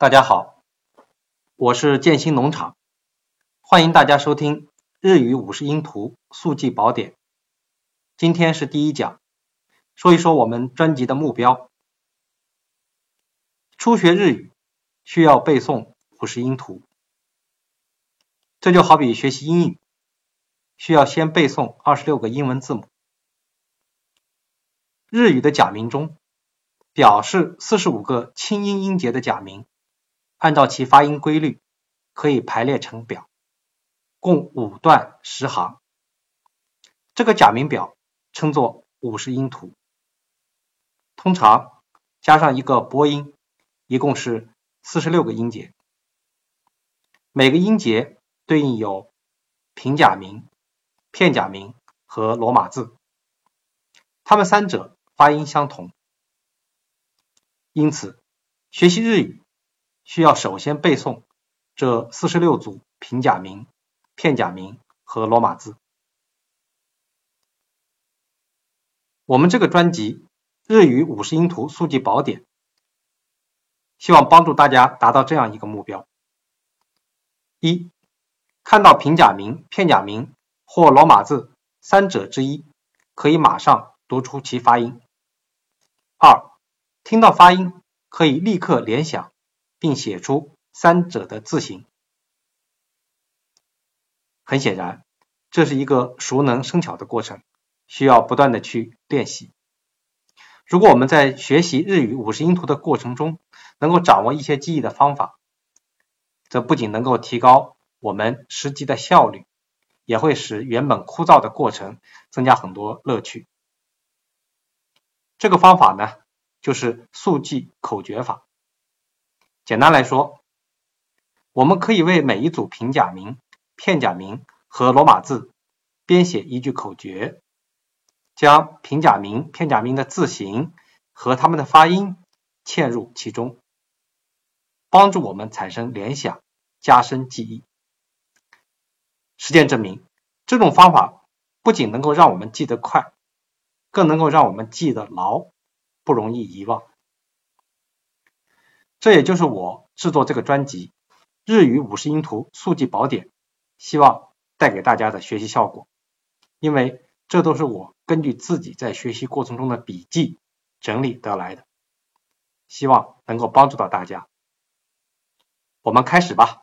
大家好，我是建新农场，欢迎大家收听日语五十音图速记宝典。今天是第一讲，说一说我们专辑的目标。初学日语需要背诵五十音图，这就好比学习英语，需要先背诵二十六个英文字母。日语的假名中，表示四十五个清音音节的假名。按照其发音规律，可以排列成表，共五段十行。这个假名表称作五十音图。通常加上一个播音，一共是四十六个音节。每个音节对应有平假名、片假名和罗马字，它们三者发音相同。因此，学习日语。需要首先背诵这四十六组平假名、片假名和罗马字。我们这个专辑《日语五十音图速记宝典》，希望帮助大家达到这样一个目标：一、看到平假名、片假名或罗马字三者之一，可以马上读出其发音；二、听到发音可以立刻联想。并写出三者的字形。很显然，这是一个熟能生巧的过程，需要不断的去练习。如果我们在学习日语五十音图的过程中，能够掌握一些记忆的方法，则不仅能够提高我们识记的效率，也会使原本枯燥的过程增加很多乐趣。这个方法呢，就是速记口诀法。简单来说，我们可以为每一组平假名、片假名和罗马字编写一句口诀，将平假名、片假名的字形和它们的发音嵌入其中，帮助我们产生联想，加深记忆。实践证明，这种方法不仅能够让我们记得快，更能够让我们记得牢，不容易遗忘。这也就是我制作这个专辑《日语五十音图速记宝典》希望带给大家的学习效果，因为这都是我根据自己在学习过程中的笔记整理得来的，希望能够帮助到大家。我们开始吧。